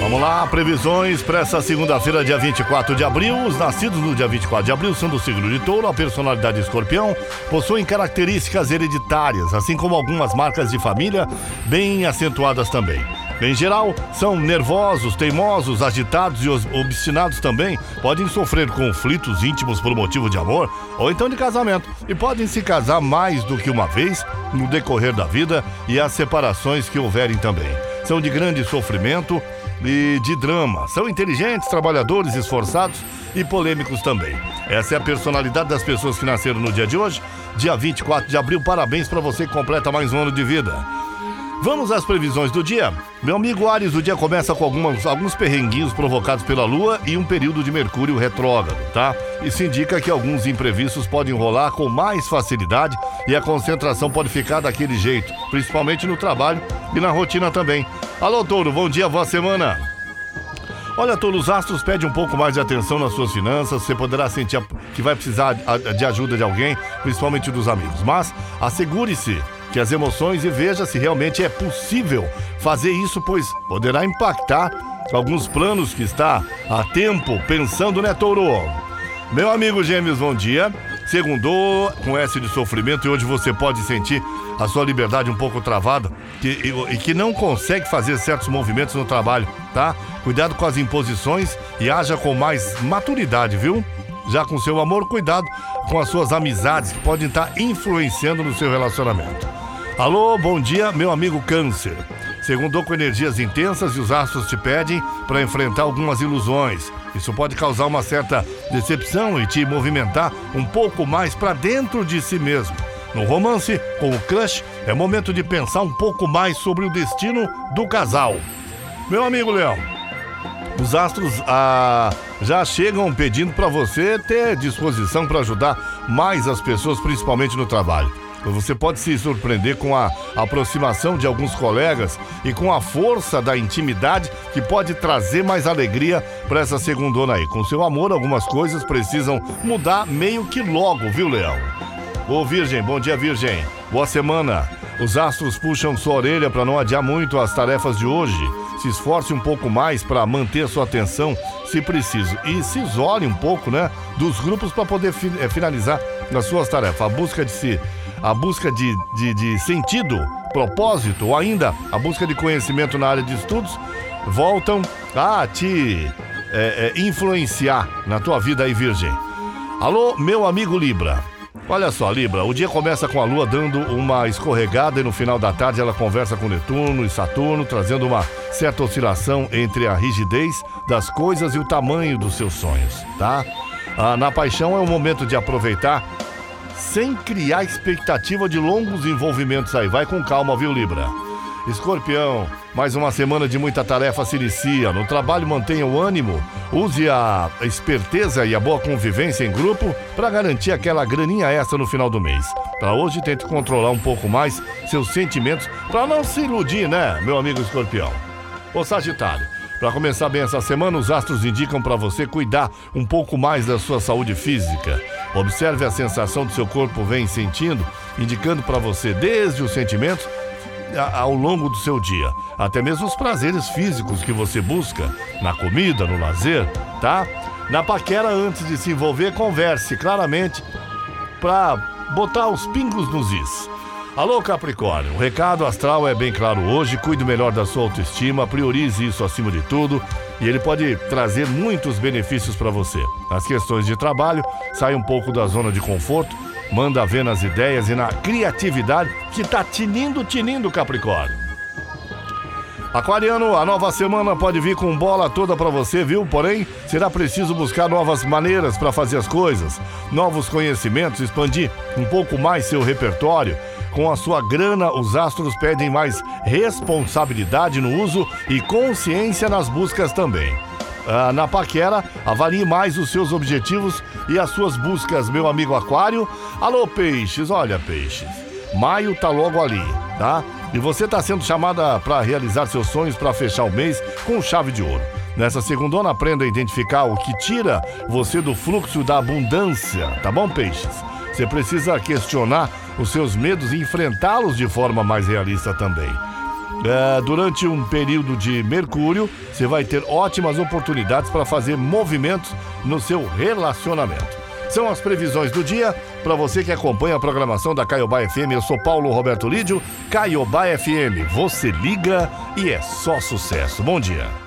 Vamos lá, previsões para essa segunda-feira, dia 24 de abril. Os nascidos no dia 24 de abril são do signo de touro, a personalidade escorpião, possuem características hereditárias, assim como algumas marcas de família bem acentuadas também. Em geral, são nervosos, teimosos, agitados e os- obstinados também. Podem sofrer conflitos íntimos por motivo de amor ou então de casamento. E podem se casar mais do que uma vez no decorrer da vida e as separações que houverem também. São de grande sofrimento e de drama. São inteligentes, trabalhadores, esforçados e polêmicos também. Essa é a personalidade das pessoas que nasceram no dia de hoje, dia 24 de abril. Parabéns para você que completa mais um ano de vida. Vamos às previsões do dia. Meu amigo Ares, o dia começa com algumas, alguns perrenguinhos provocados pela Lua e um período de Mercúrio retrógrado, tá? Isso indica que alguns imprevistos podem rolar com mais facilidade e a concentração pode ficar daquele jeito, principalmente no trabalho e na rotina também. Alô, Touro, bom dia, boa semana. Olha, todos os astros pedem um pouco mais de atenção nas suas finanças. Você poderá sentir que vai precisar de ajuda de alguém, principalmente dos amigos. Mas assegure-se que as emoções e veja se realmente é possível fazer isso, pois poderá impactar alguns planos que está há tempo pensando, né, Touro? Meu amigo Gêmeos, bom dia. Segundou com S de sofrimento e hoje você pode sentir a sua liberdade um pouco travada que- e, e que não consegue fazer certos movimentos no trabalho, tá? Cuidado com as imposições e haja com mais maturidade, viu? Já com seu amor, cuidado com as suas amizades que podem estar influenciando no seu relacionamento. Alô, bom dia, meu amigo Câncer. Segundou com energias intensas e os astros te pedem para enfrentar algumas ilusões. Isso pode causar uma certa decepção e te movimentar um pouco mais para dentro de si mesmo. No romance, com o crush, é momento de pensar um pouco mais sobre o destino do casal. Meu amigo Leão, os astros ah, já chegam pedindo para você ter disposição para ajudar mais as pessoas, principalmente no trabalho. Você pode se surpreender com a aproximação de alguns colegas e com a força da intimidade que pode trazer mais alegria para essa segundona aí. Com seu amor, algumas coisas precisam mudar meio que logo, viu, Leão? Ô Virgem, bom dia, Virgem. Boa semana. Os astros puxam sua orelha para não adiar muito as tarefas de hoje. Se esforce um pouco mais para manter sua atenção, se preciso. E se isole um pouco, né, dos grupos para poder fi- eh, finalizar as suas tarefas. A busca de si, a busca de, de, de sentido, propósito, ou ainda a busca de conhecimento na área de estudos, voltam a te eh, eh, influenciar na tua vida aí, Virgem. Alô, meu amigo Libra. Olha só, Libra, o dia começa com a Lua dando uma escorregada e no final da tarde ela conversa com Netuno e Saturno, trazendo uma certa oscilação entre a rigidez das coisas e o tamanho dos seus sonhos, tá? Ah, na paixão é o momento de aproveitar sem criar expectativa de longos envolvimentos aí. Vai com calma, viu, Libra? Escorpião, mais uma semana de muita tarefa se inicia. No trabalho, mantenha o ânimo, use a esperteza e a boa convivência em grupo para garantir aquela graninha extra no final do mês. Para hoje, tente controlar um pouco mais seus sentimentos para não se iludir, né, meu amigo escorpião? Ô Sagitário, para começar bem essa semana, os astros indicam para você cuidar um pouco mais da sua saúde física. Observe a sensação que seu corpo vem sentindo, indicando para você desde os sentimentos ao longo do seu dia, até mesmo os prazeres físicos que você busca na comida, no lazer, tá? Na paquera, antes de se envolver, converse claramente para botar os pingos nos is. Alô, Capricórnio, o recado astral é bem claro hoje. Cuide melhor da sua autoestima, priorize isso acima de tudo e ele pode trazer muitos benefícios para você. Nas questões de trabalho, sai um pouco da zona de conforto, manda ver nas ideias e na criatividade que tá tinindo, tinindo, Capricórnio. Aquariano, a nova semana pode vir com bola toda pra você, viu? Porém, será preciso buscar novas maneiras para fazer as coisas, novos conhecimentos, expandir um pouco mais seu repertório. Com a sua grana, os astros pedem mais responsabilidade no uso e consciência nas buscas também. Ah, na paquera, avalie mais os seus objetivos e as suas buscas, meu amigo Aquário. Alô, peixes, olha, peixes. Maio tá logo ali, tá? E você tá sendo chamada para realizar seus sonhos para fechar o mês com chave de ouro. Nessa segundona, aprenda a identificar o que tira você do fluxo da abundância, tá bom, peixes? Você precisa questionar os seus medos e enfrentá-los de forma mais realista também. É, durante um período de Mercúrio, você vai ter ótimas oportunidades para fazer movimentos no seu relacionamento. São as previsões do dia para você que acompanha a programação da Caiobá FM. Eu sou Paulo Roberto Lídio, Caiobá FM. Você liga e é só sucesso. Bom dia.